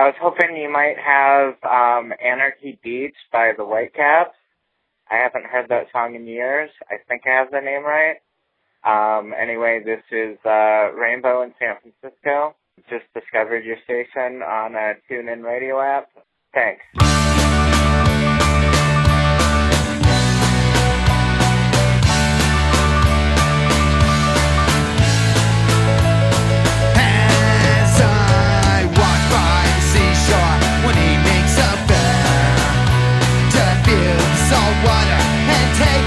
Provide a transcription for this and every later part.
I was hoping you might have um, Anarchy Beach by the Whitecaps. I haven't heard that song in years. I think I have the name right. Um, anyway, this is uh, Rainbow in San Francisco. Just discovered your station on a TuneIn radio app. Thanks.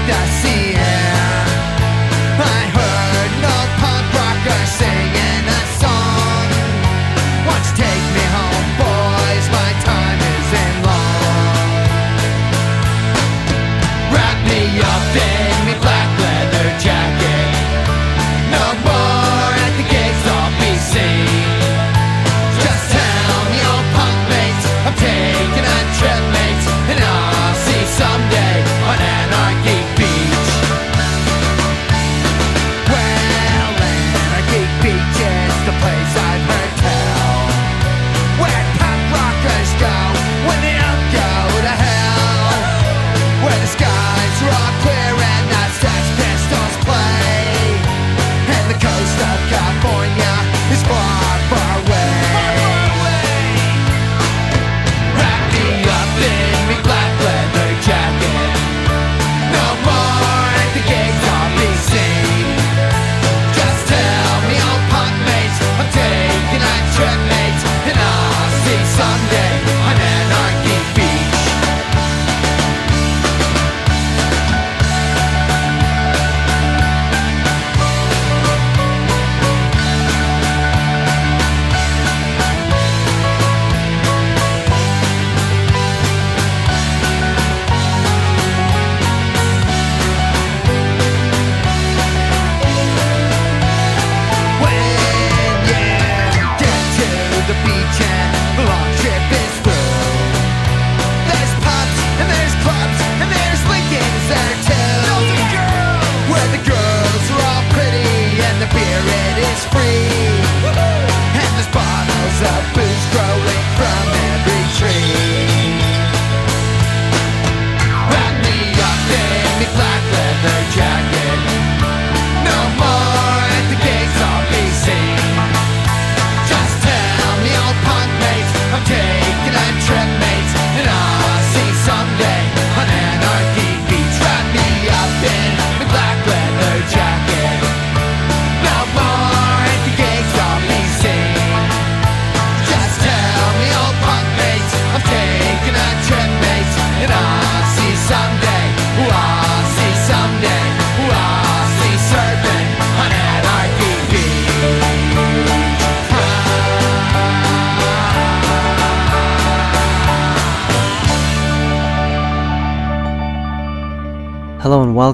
Hello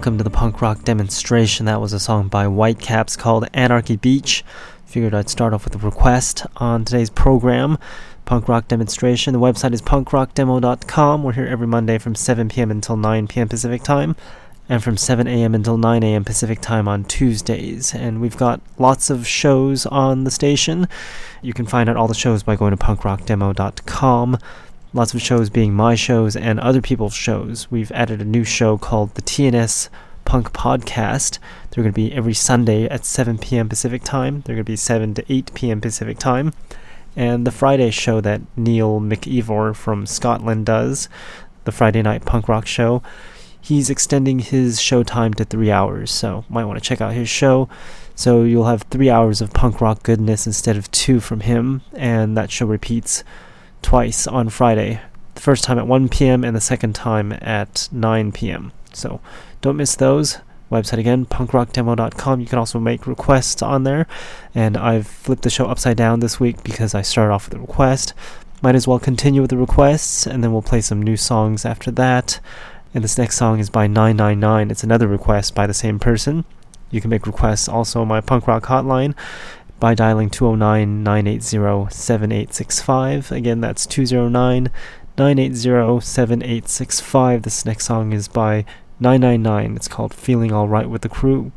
welcome to the punk rock demonstration. That was a song by Whitecaps called Anarchy Beach. Figured I'd start off with a request on today's program. Punk rock demonstration. The website is punkrockdemo.com. We're here every Monday from 7 p.m. until 9 p.m. Pacific time, and from 7 a.m. until 9 a.m. Pacific time on Tuesdays. And we've got lots of shows on the station. You can find out all the shows by going to punkrockdemo.com lots of shows being my shows and other people's shows. We've added a new show called the TNS Punk Podcast. They're going to be every Sunday at 7 p.m. Pacific time. They're going to be 7 to 8 p.m. Pacific time. And the Friday show that Neil McIvor from Scotland does, the Friday night punk rock show, he's extending his show time to three hours. So might want to check out his show. So you'll have three hours of punk rock goodness instead of two from him, and that show repeats twice on Friday. The first time at 1 p.m. and the second time at 9 p.m. So don't miss those. Website again, punkrockdemo.com. You can also make requests on there. And I've flipped the show upside down this week because I started off with a request. Might as well continue with the requests, and then we'll play some new songs after that. And this next song is by 999. It's another request by the same person. You can make requests also on my punk rock hotline by dialing 209 980 7865. Again, that's 209 980 7865. This next song is by 999. It's called Feeling Alright with the Crew.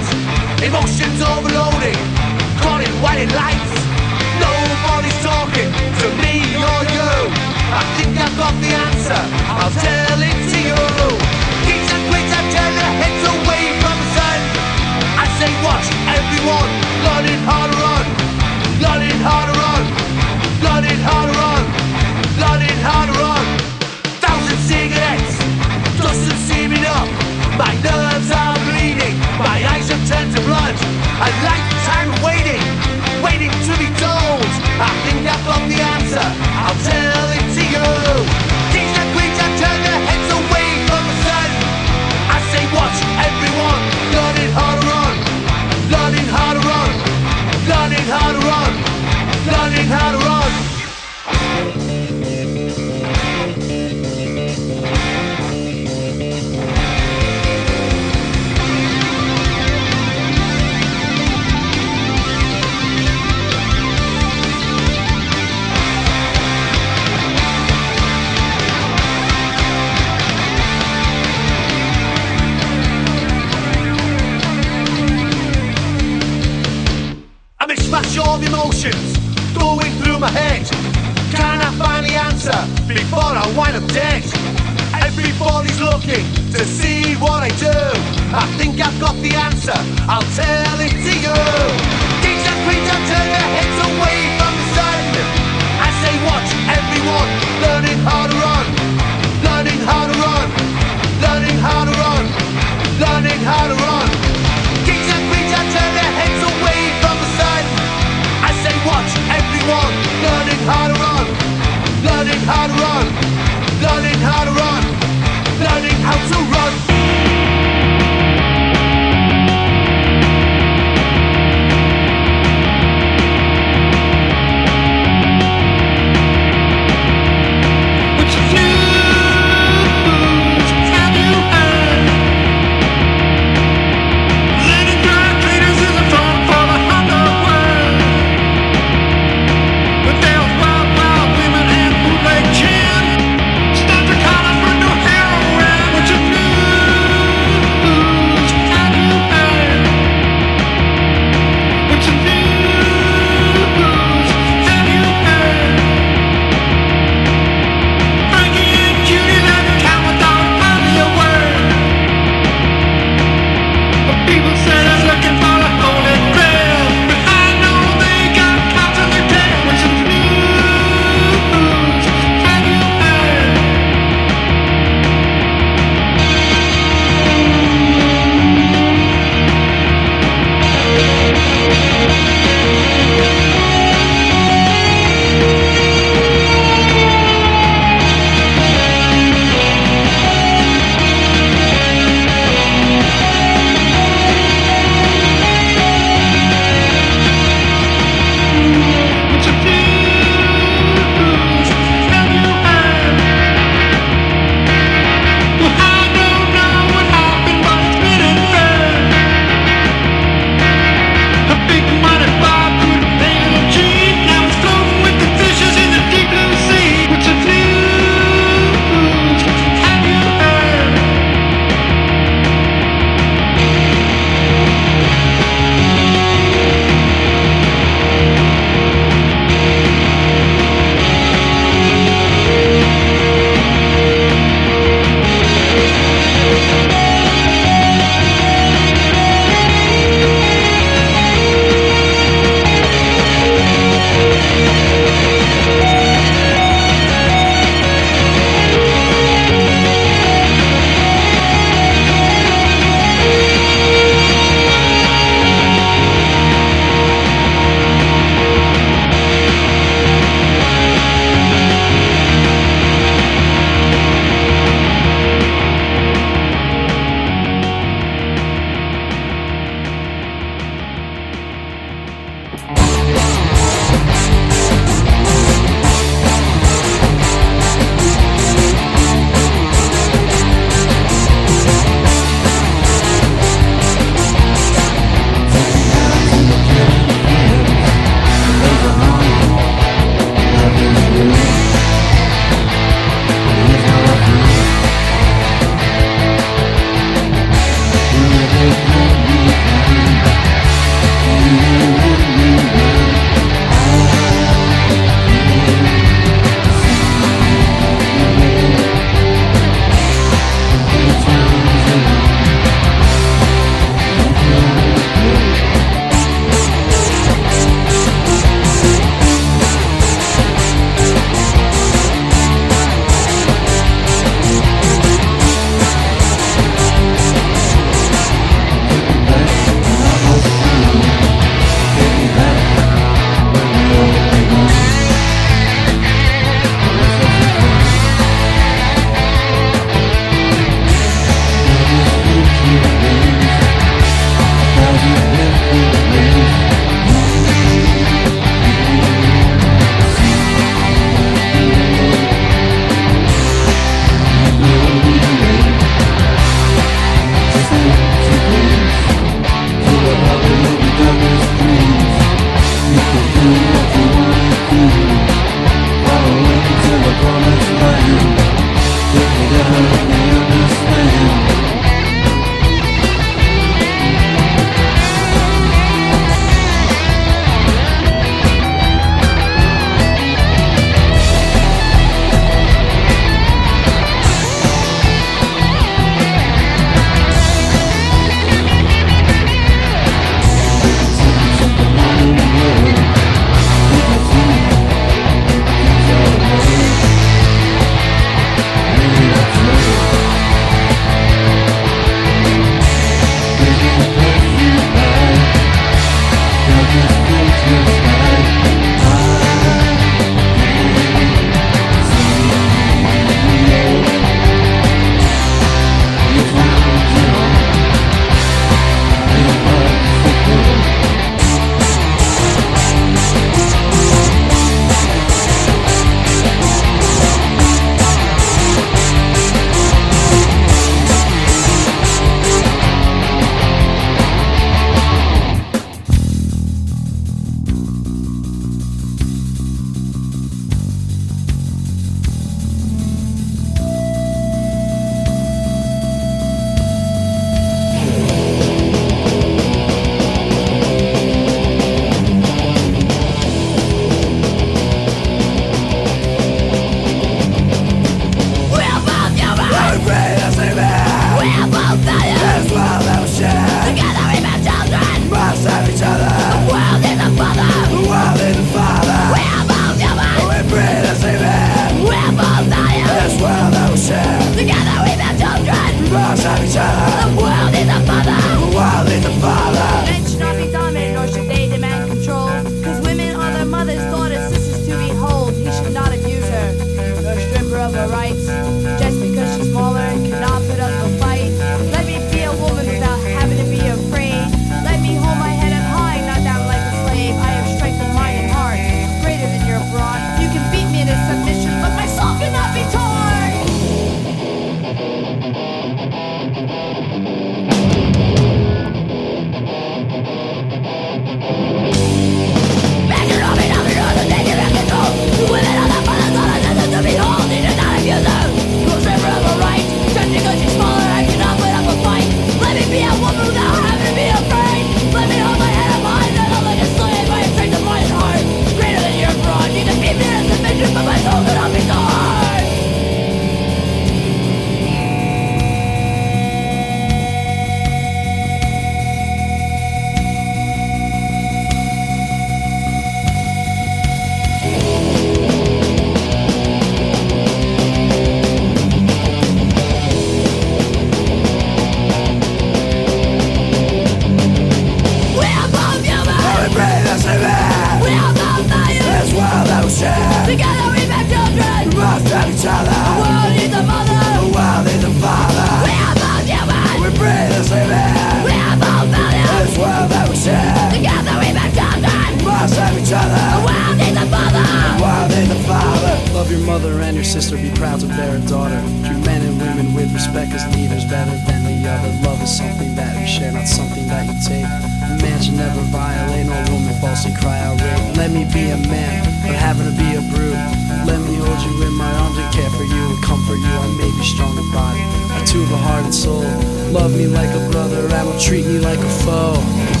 A daughter. Treat men and women with respect, cause neither's better than the other. Love is something that we share, not something that you take. A man should never violate no woman falsely cry out rape. Let me be a man, but having to be a brute. Let me hold you in my arms and care for you and comfort you. I may be strong of body, but of a heart and soul. Love me like a brother and don't treat me like a foe.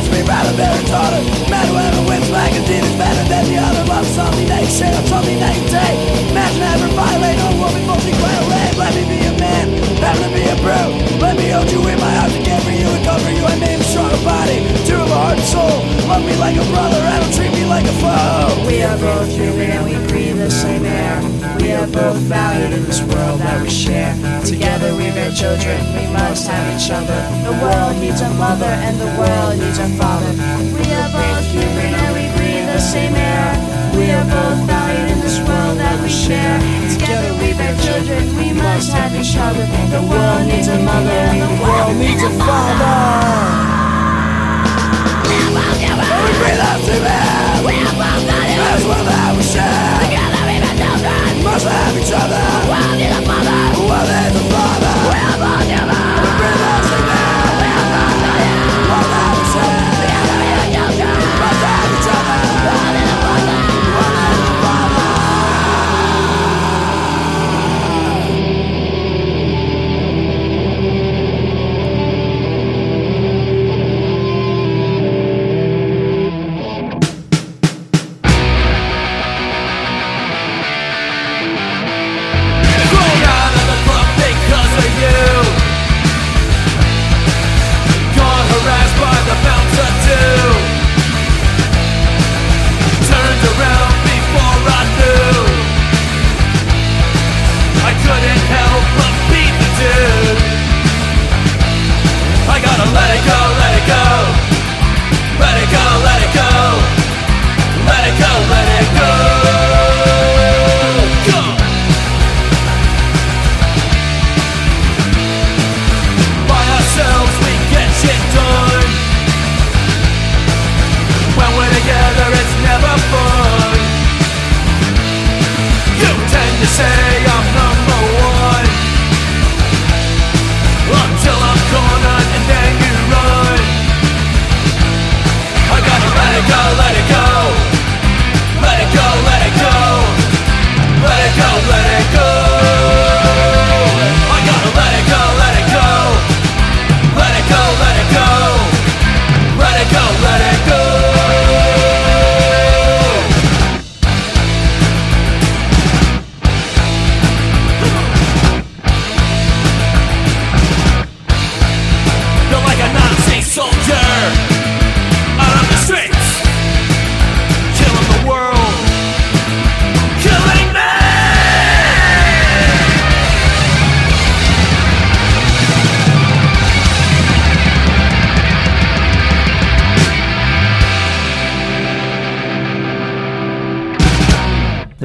Races, we rather bear and taught Man, whoever wins magazine is better than the other Love something that you share, something you take Imagine never violate no woman, mostly quite rape Let me be a man, having to be a brute Let me hold you in my arms and care for you and cover you. I have a stronger body, two of a heart and soul. Love me like a brother, and don't treat me like a foe. We are both human and we breathe the same air. We are both valued in this world that we share. Together we bear children, we must have each other. The world needs a mother and the world needs a father. We are both human and we breathe the same air. We are both valued in this world that we share. Together we bear children, we must have each other. The world needs a mother and the world needs a father. We breathe out to man We are both valued in Must have each other. The world needs a mother The world needs a father We are both human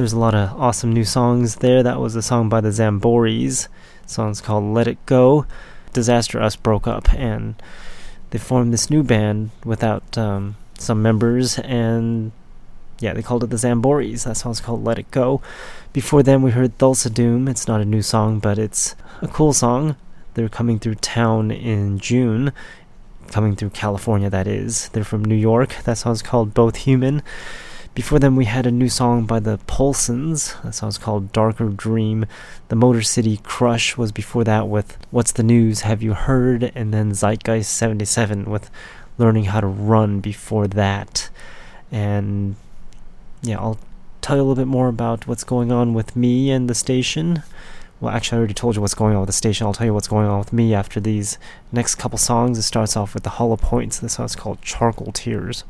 There's a lot of awesome new songs there. That was a song by the Zamboris. The song's called Let It Go. Disaster Us broke up and they formed this new band without um, some members and yeah, they called it the Zamboris. That song's called Let It Go. Before then, we heard Thulsa Doom. It's not a new song, but it's a cool song. They're coming through town in June. Coming through California, that is. They're from New York. That song's called Both Human. Before them, we had a new song by the Polsons. That song's called Darker Dream. The Motor City Crush was before that with What's the News? Have You Heard? And then Zeitgeist 77 with Learning How to Run before that. And yeah, I'll tell you a little bit more about what's going on with me and the station. Well, actually, I already told you what's going on with the station. I'll tell you what's going on with me after these next couple songs. It starts off with the Hollow Points. This song's called Charcoal Tears.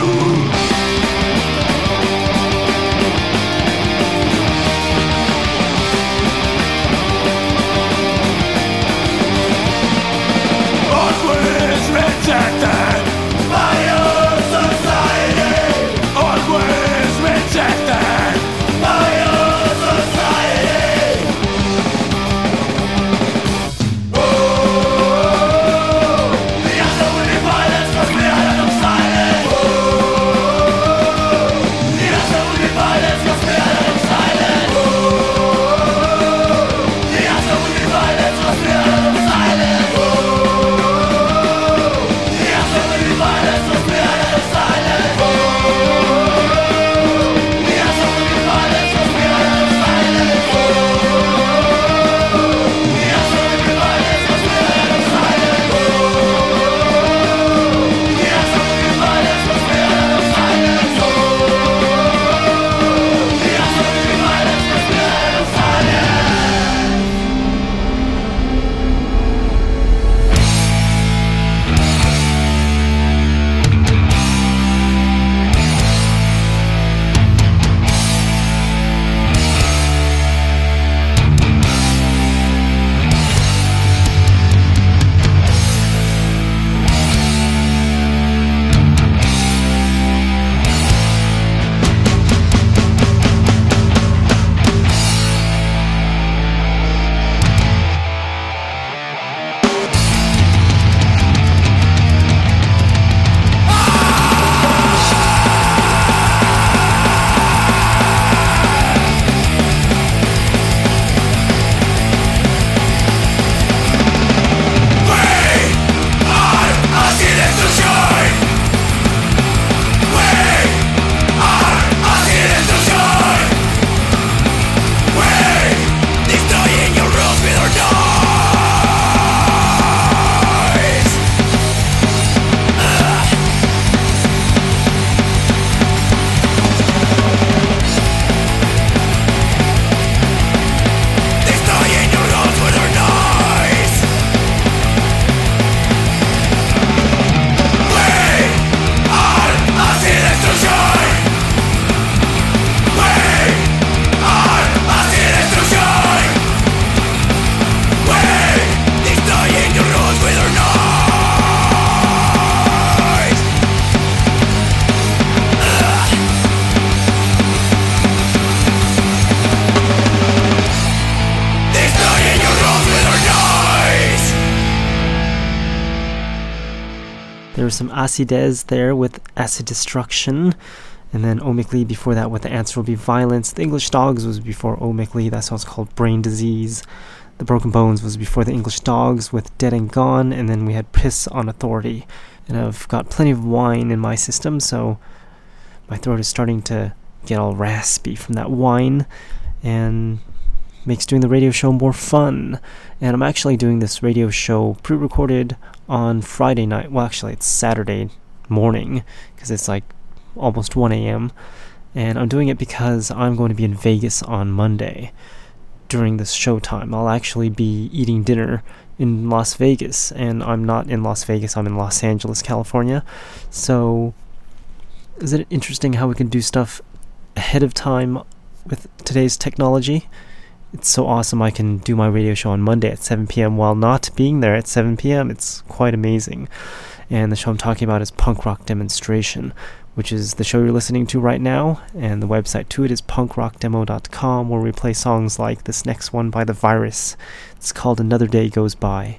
You Acides there with Acid Destruction. And then Omically before that with The Answer Will Be Violence. The English Dogs was before Omically. That song's called Brain Disease. The Broken Bones was before The English Dogs with Dead and Gone. And then we had Piss on Authority. And I've got plenty of wine in my system, so my throat is starting to get all raspy from that wine. And makes doing the radio show more fun. And I'm actually doing this radio show pre recorded on Friday night. Well, actually, it's Saturday morning because it's like almost 1 a.m. And I'm doing it because I'm going to be in Vegas on Monday during this showtime. I'll actually be eating dinner in Las Vegas, and I'm not in Las Vegas, I'm in Los Angeles, California. So, is it interesting how we can do stuff ahead of time with today's technology? It's so awesome I can do my radio show on Monday at 7 p.m. while not being there at 7 p.m. It's quite amazing. And the show I'm talking about is Punk Rock Demonstration, which is the show you're listening to right now. And the website to it is punkrockdemo.com, where we play songs like this next one by The Virus. It's called Another Day Goes By.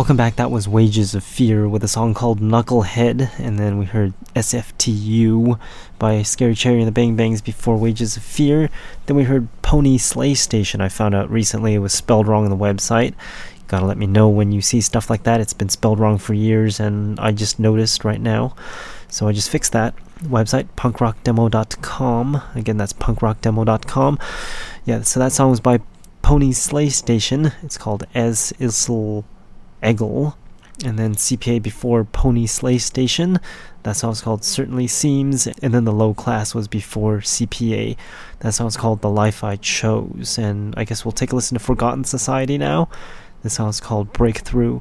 Welcome back. That was Wages of Fear with a song called Knucklehead, and then we heard SFTU by Scary Cherry and the Bang Bangs before Wages of Fear. Then we heard Pony Slay Station. I found out recently it was spelled wrong on the website. Gotta let me know when you see stuff like that. It's been spelled wrong for years, and I just noticed right now. So I just fixed that. Website punkrockdemo.com. Again, that's punkrockdemo.com. Yeah, so that song was by Pony Slay Station. It's called As Isl Eggle, and then CPA before Pony Slay Station. That song's called Certainly Seems, and then the low class was before CPA. That song's called The Life I Chose, and I guess we'll take a listen to Forgotten Society now. This song's called. Breakthrough.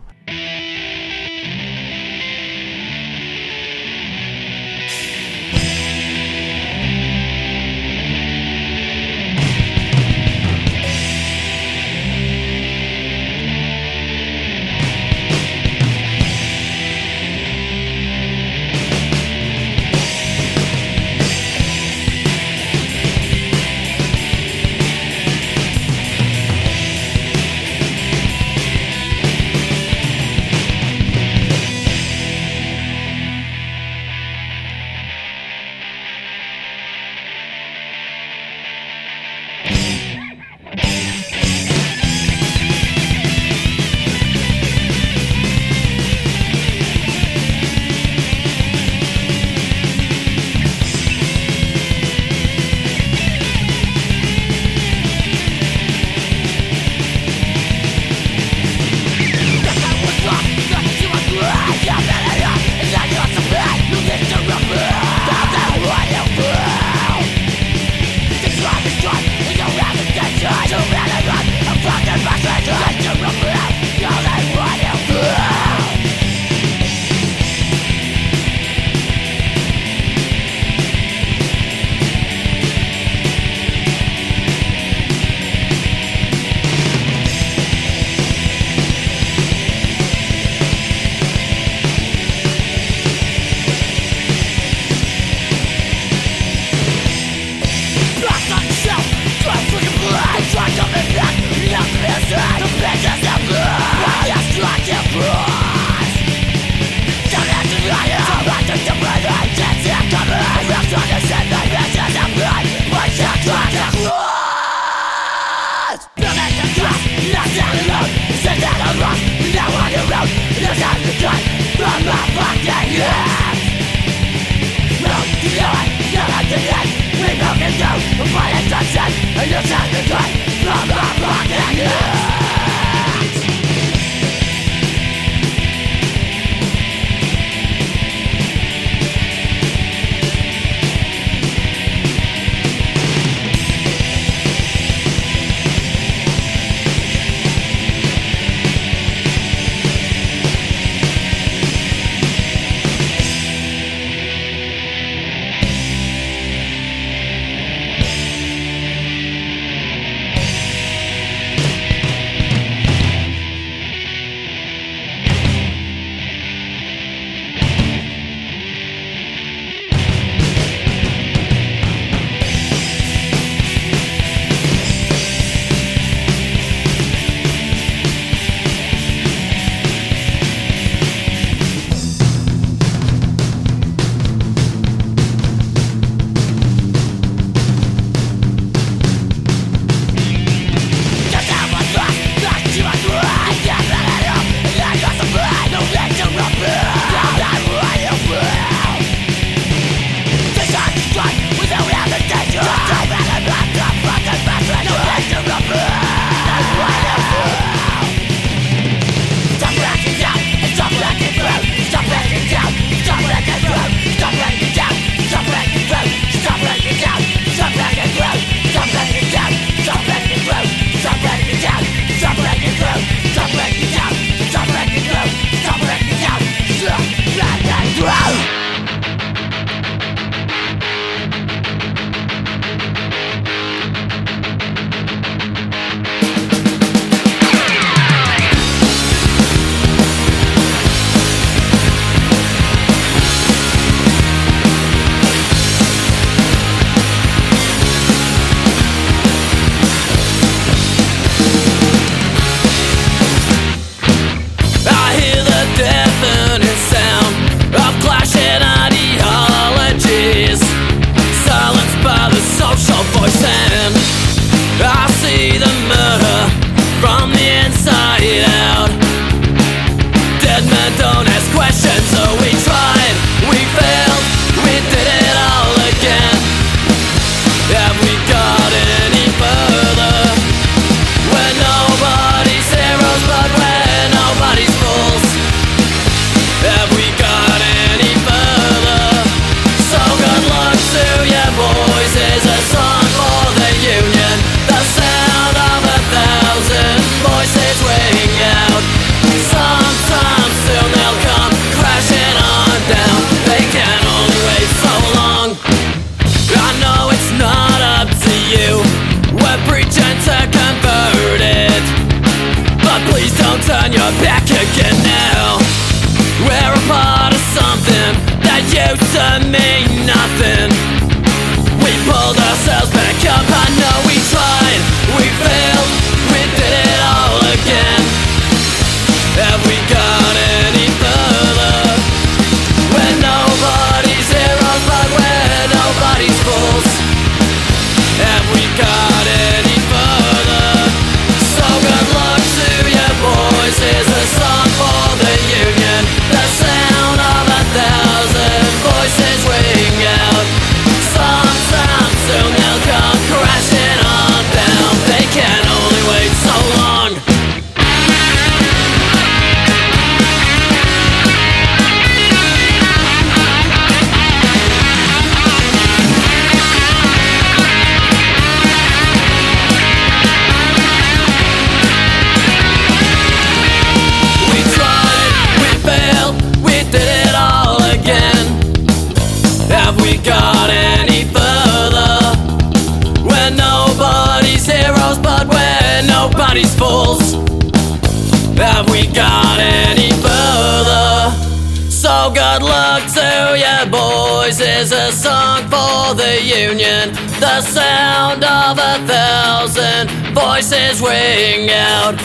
talk to you boys is a song for the union. The sound of a thousand voices ring out.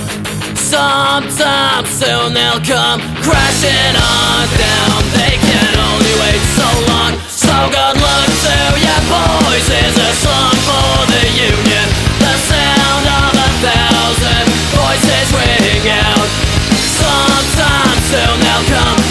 Sometime soon they'll come crashing on down. They can only wait so long. So good luck to you boys is a song for the union. The sound of a thousand voices ring out. Sometime soon they'll come.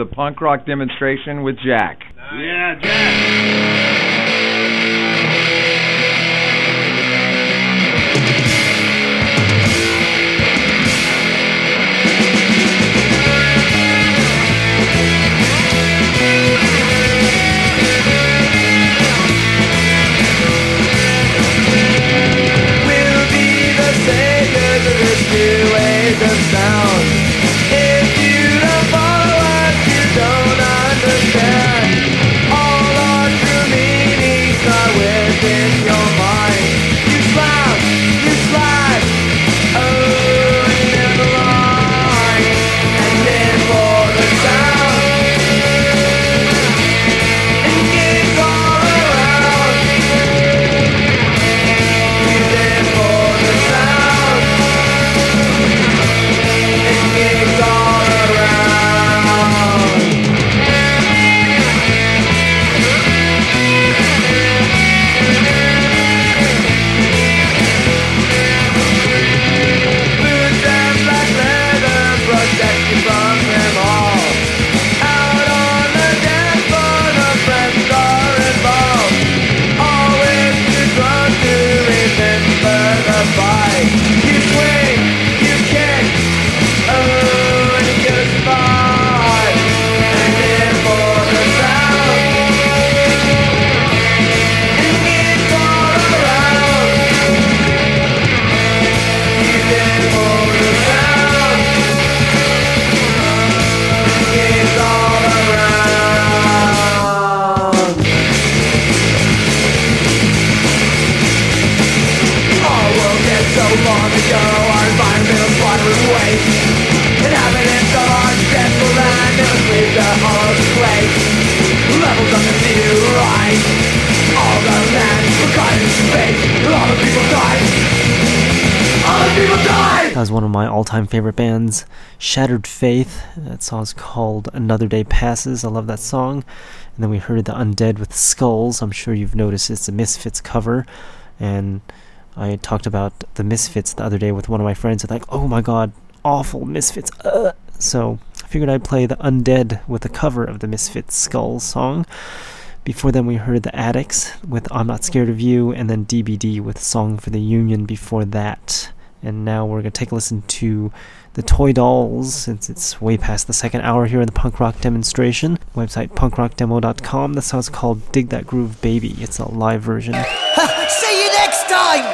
The punk rock demonstration with Jack. Yeah, Jack. We'll be the saviors of this new age of sound. Levels of the. All the land people died. That was one of my all-time favorite bands, Shattered Faith. That song's called Another Day Passes. I love that song. And then we heard The Undead with Skulls. I'm sure you've noticed it's a Misfits cover. And I talked about the Misfits the other day with one of my friends. And like, oh my god, awful Misfits. Uh. So I figured I'd play The Undead with a cover of the Misfits Skulls song. Before then, we heard The Adicts with I'm Not Scared of You, and then DBD with Song for the Union before that. And now we're going to take a listen to the Toy Dolls, since it's way past the second hour here in the punk rock demonstration. Website punkrockdemo.com. The song's called Dig That Groove Baby. It's a live version. See you next time.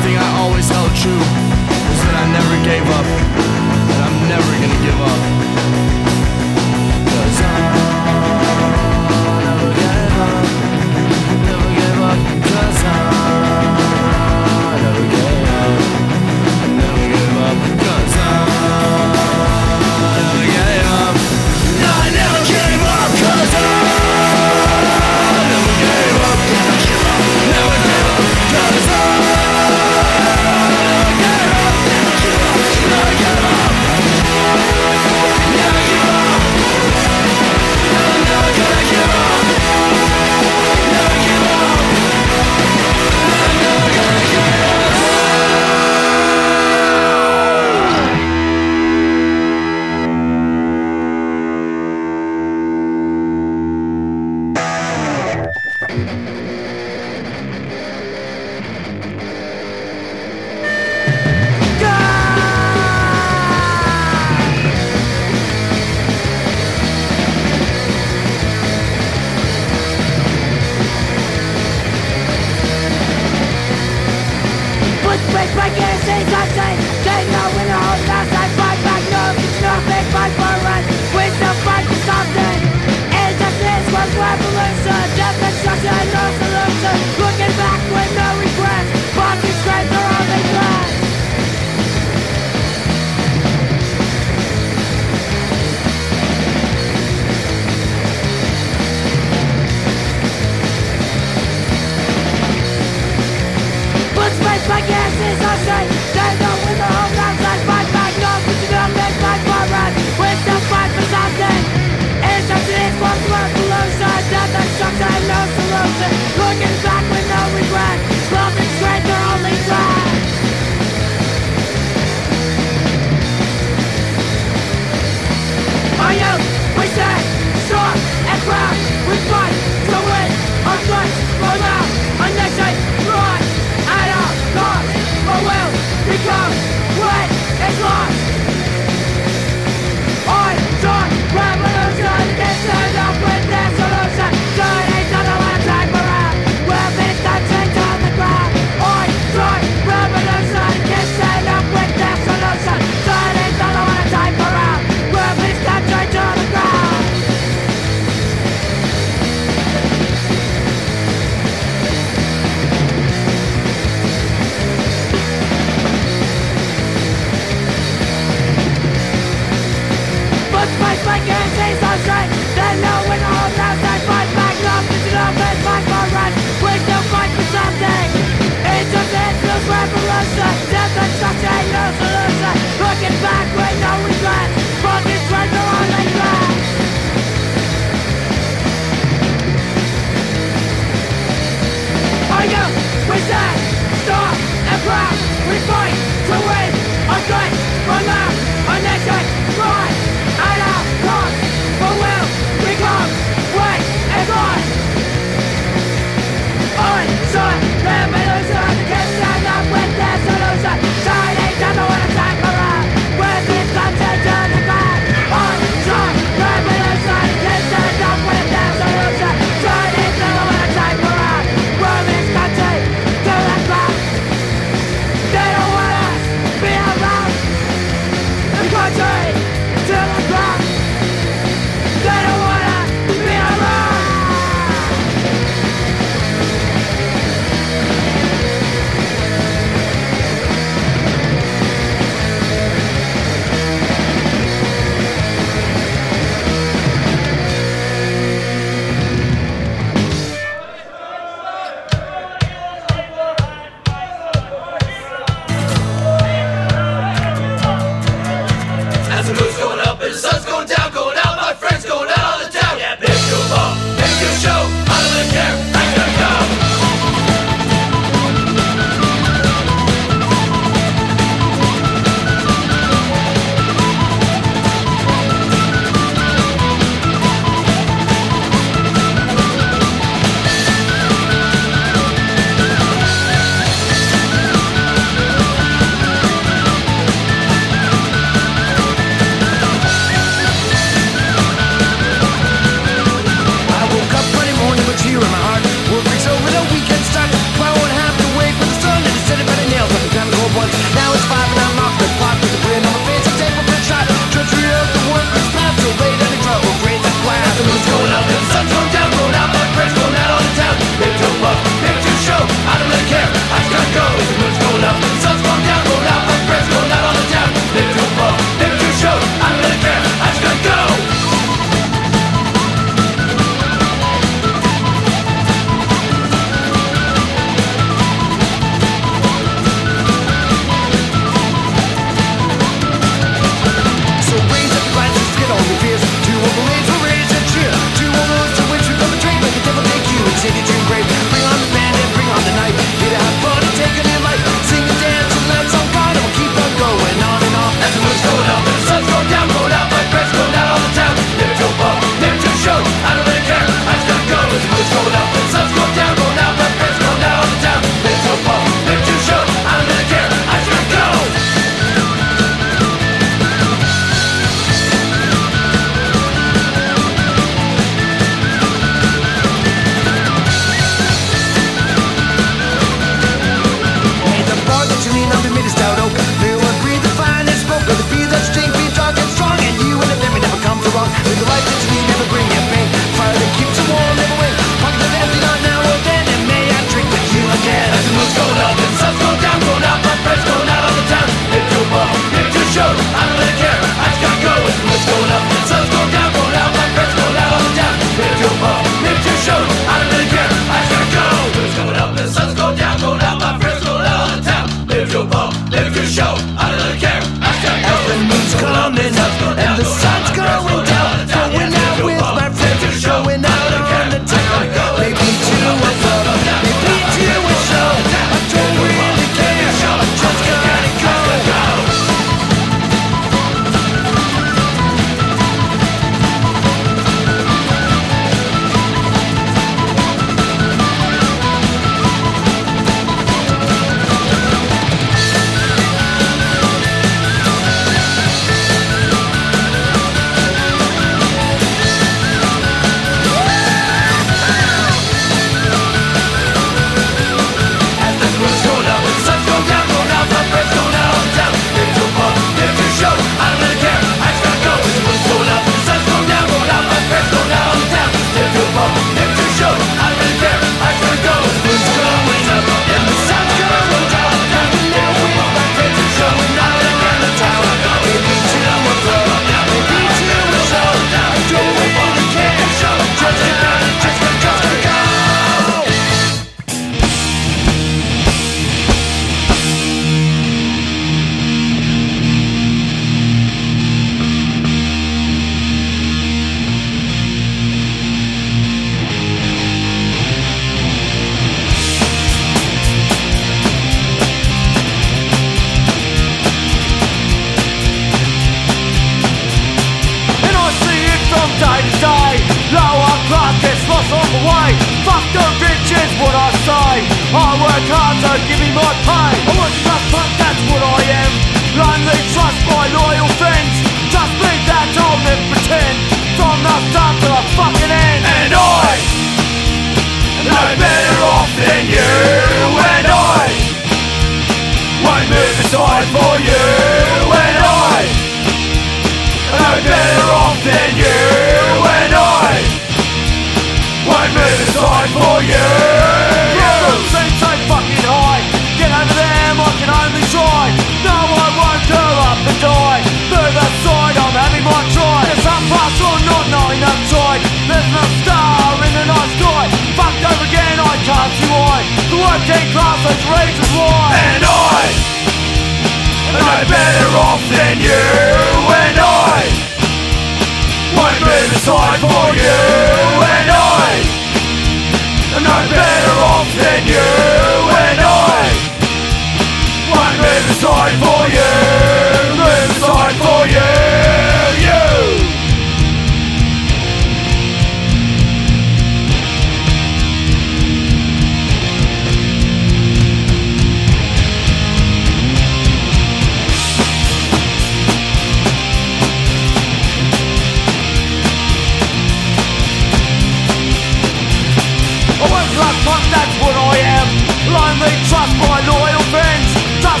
that's what I am. Blindly trust my loyal friends. That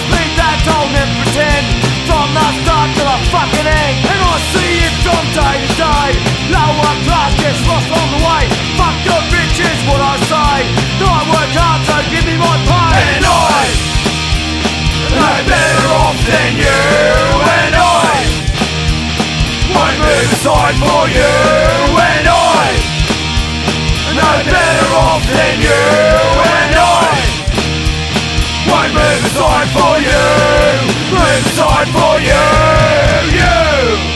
pretend. From the start till the fucking end. And I see it from day to day. Class gets lost on the way. Fuck what I say. Work so give me my pay. And I better off than you And I. For you. in you and I. Won't move aside for you Move aside for you, you.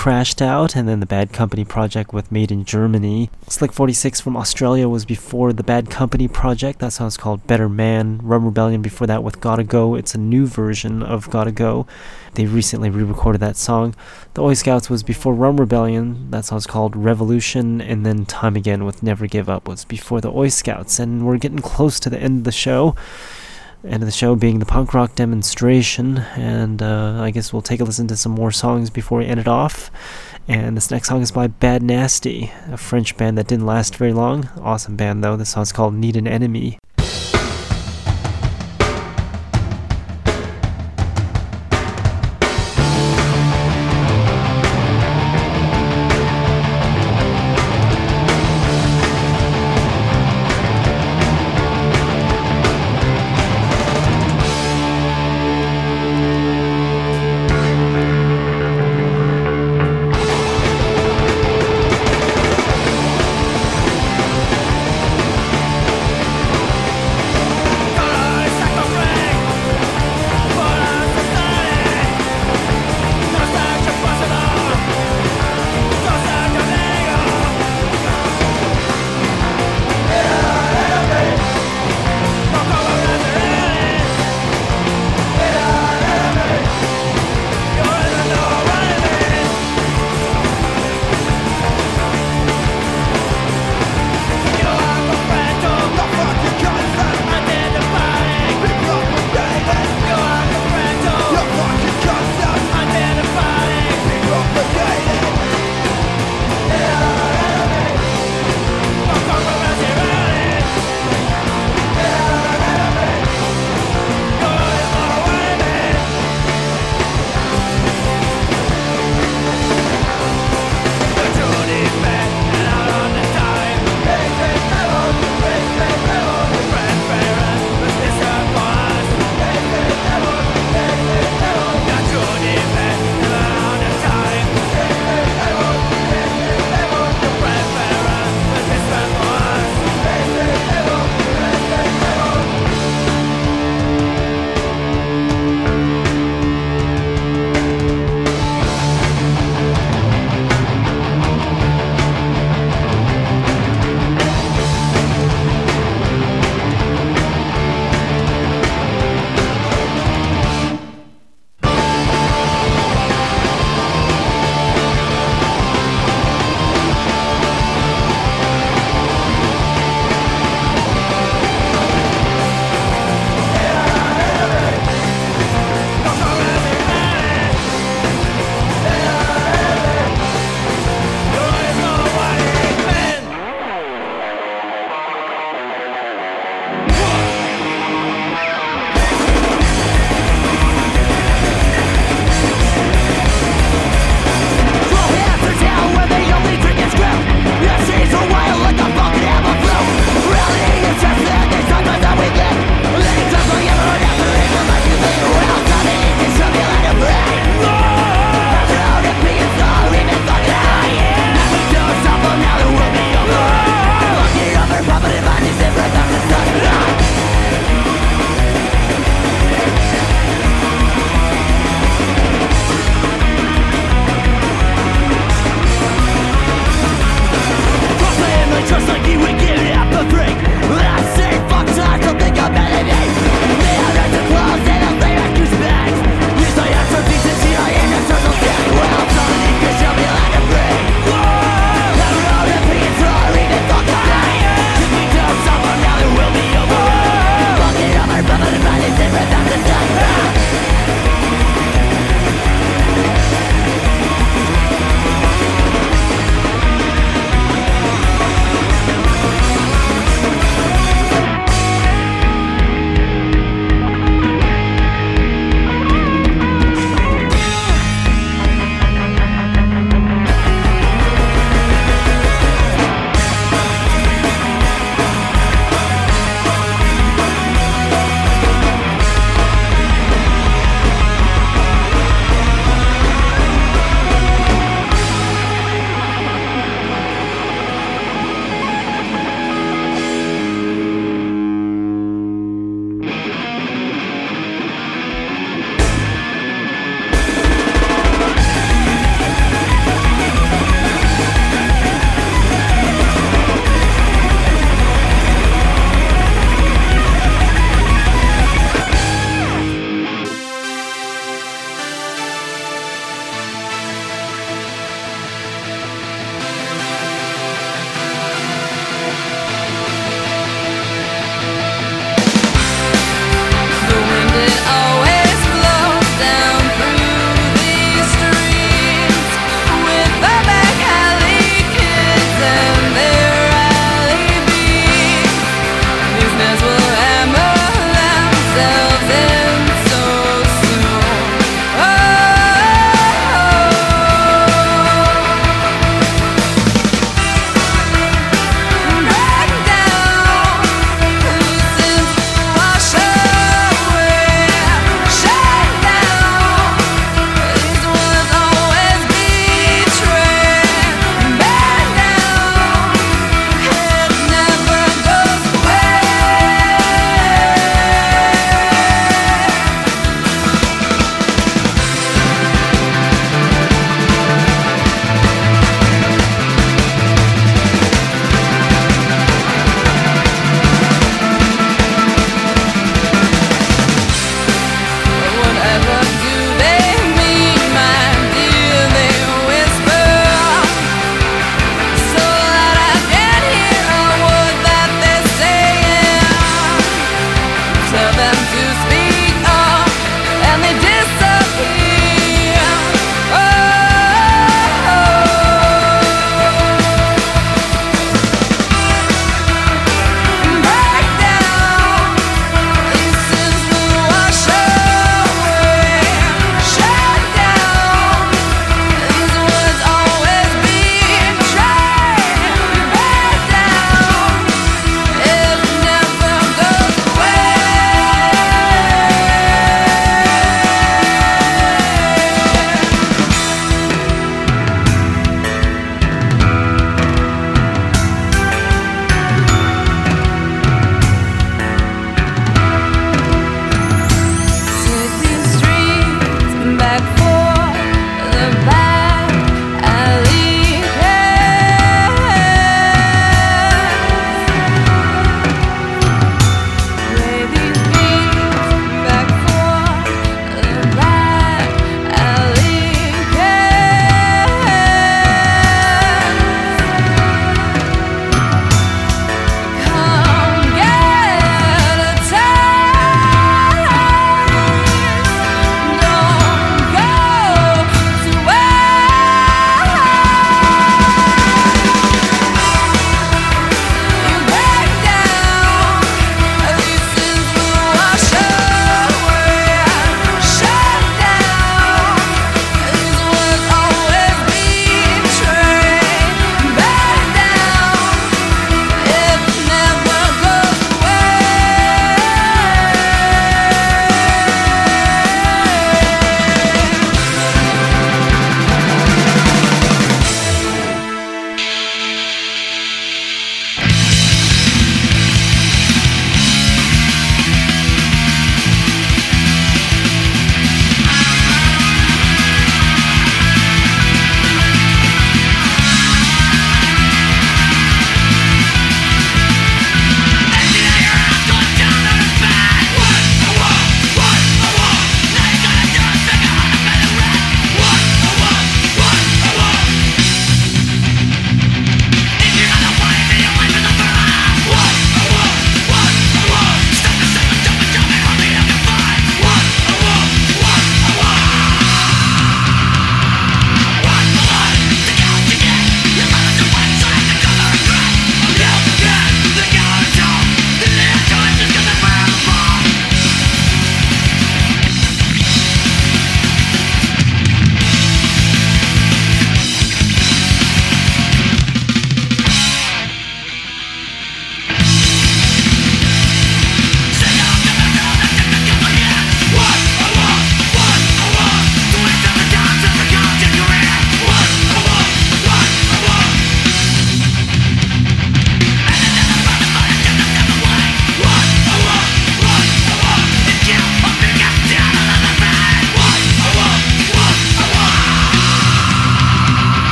Crashed Out, and then the Bad Company project with Made in Germany. Slick 46 from Australia was before the Bad Company project. That song's called Better Man. Rum Rebellion before that with Gotta Go. It's a new version of Gotta Go. They recently re recorded that song. The Oi Scouts was before Rum Rebellion. That song's called Revolution. And then Time Again with Never Give Up was before the Oi Scouts. And we're getting close to the end of the show end of the show being the punk rock demonstration, and uh, I guess we'll take a listen to some more songs before we end it off. And this next song is by Bad Nasty, a French band that didn't last very long. Awesome band though. This song's called Need an Enemy.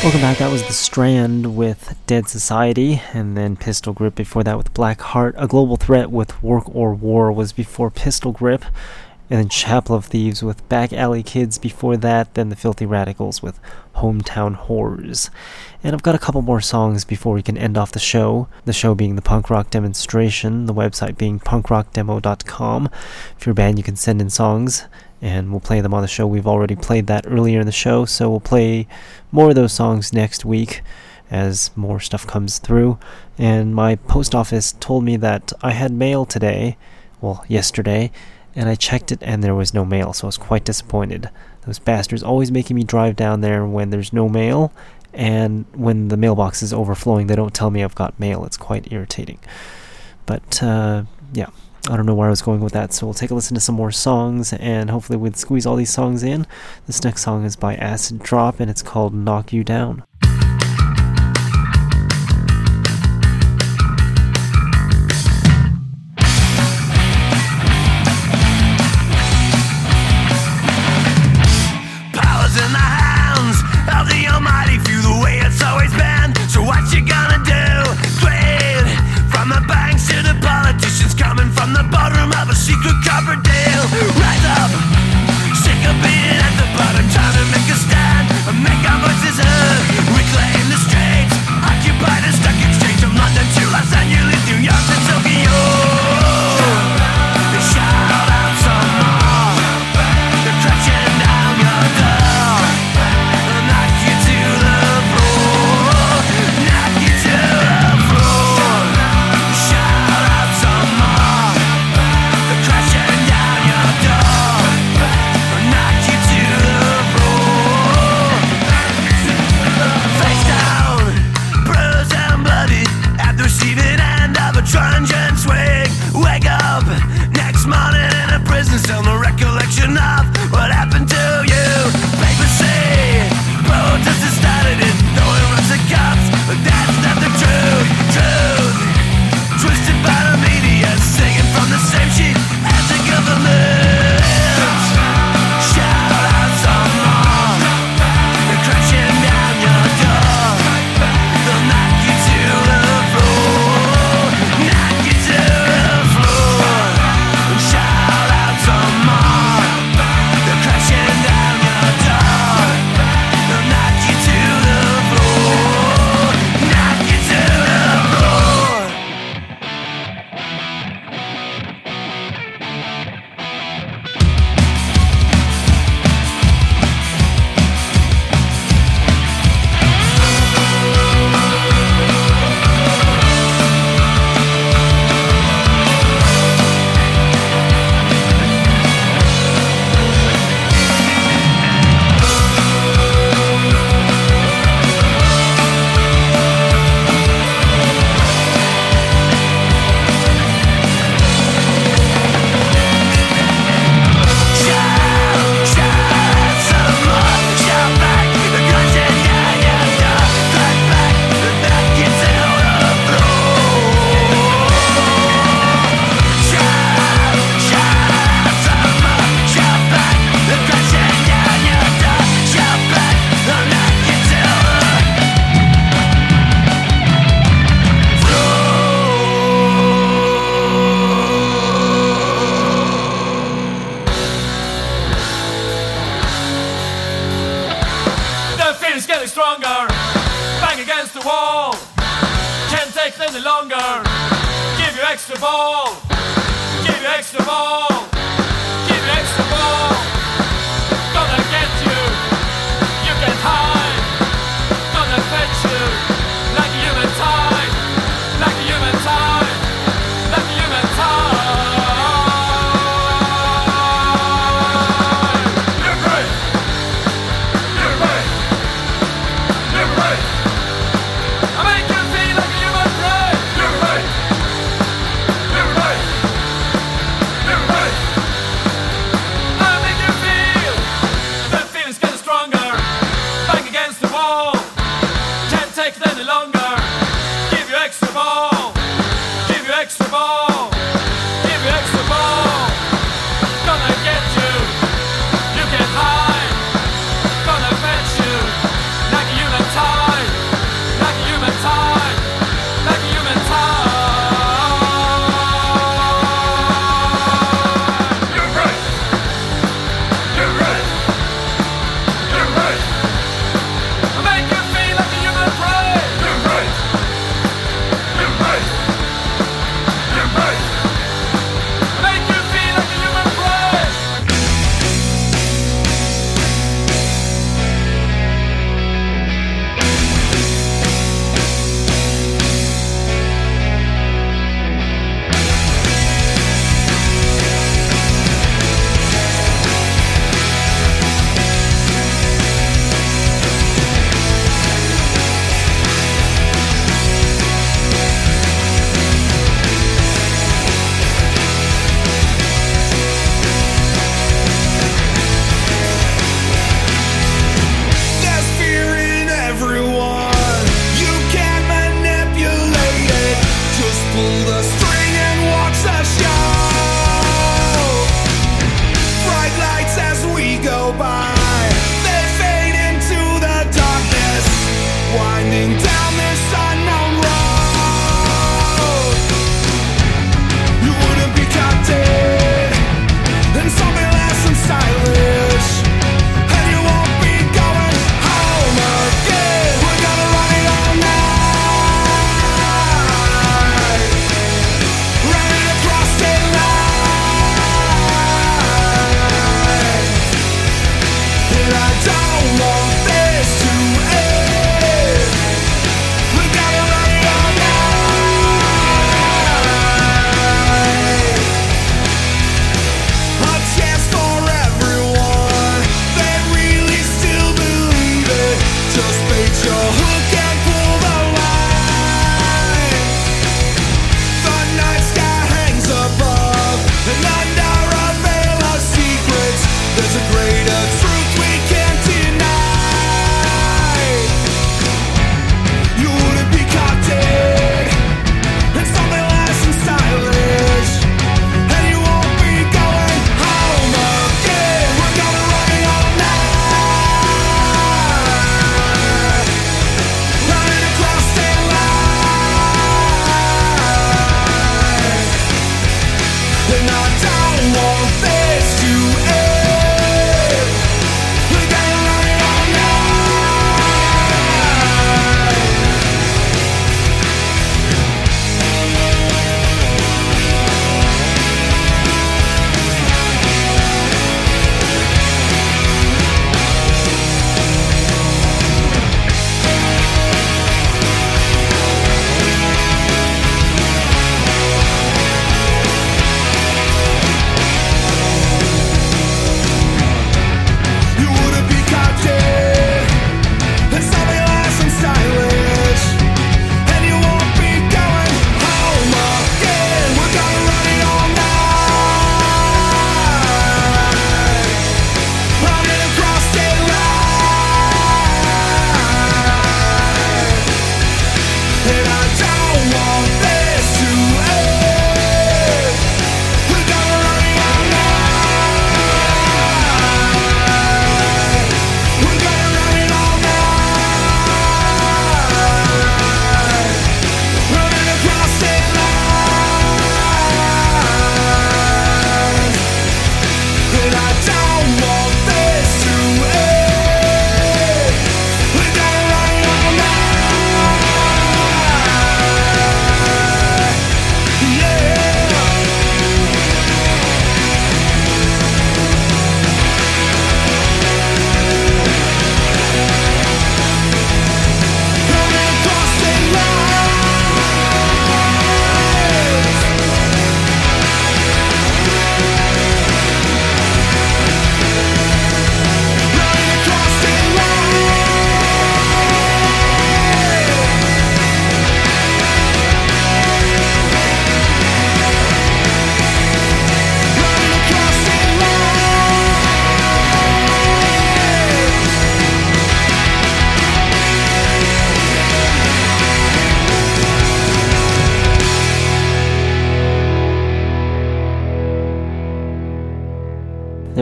Welcome back. That was The Strand with Dead Society, and then Pistol Grip before that with Black Heart. A Global Threat with Work or War was before Pistol Grip, and then Chapel of Thieves with Back Alley Kids before that, then The Filthy Radicals with Hometown Horrors. And I've got a couple more songs before we can end off the show. The show being the punk rock demonstration, the website being punkrockdemo.com. If you're a band, you can send in songs and we'll play them on the show. We've already played that earlier in the show, so we'll play more of those songs next week as more stuff comes through. And my post office told me that I had mail today, well, yesterday, and I checked it and there was no mail, so I was quite disappointed. Those bastards always making me drive down there when there's no mail, and when the mailbox is overflowing, they don't tell me I've got mail. It's quite irritating. But, uh, yeah. I don't know where I was going with that, so we'll take a listen to some more songs and hopefully we'll squeeze all these songs in. This next song is by Acid Drop and it's called Knock You Down. Secret. Rise up,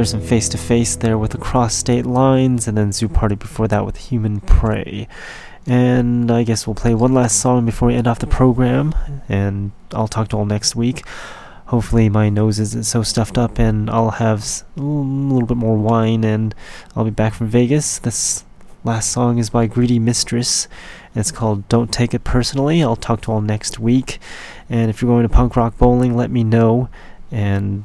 There's some face to face there with Across State Lines, and then Zoo Party before that with Human Prey. And I guess we'll play one last song before we end off the program, and I'll talk to all next week. Hopefully, my nose isn't so stuffed up, and I'll have a little bit more wine, and I'll be back from Vegas. This last song is by Greedy Mistress, and it's called Don't Take It Personally. I'll talk to all next week. And if you're going to punk rock bowling, let me know, and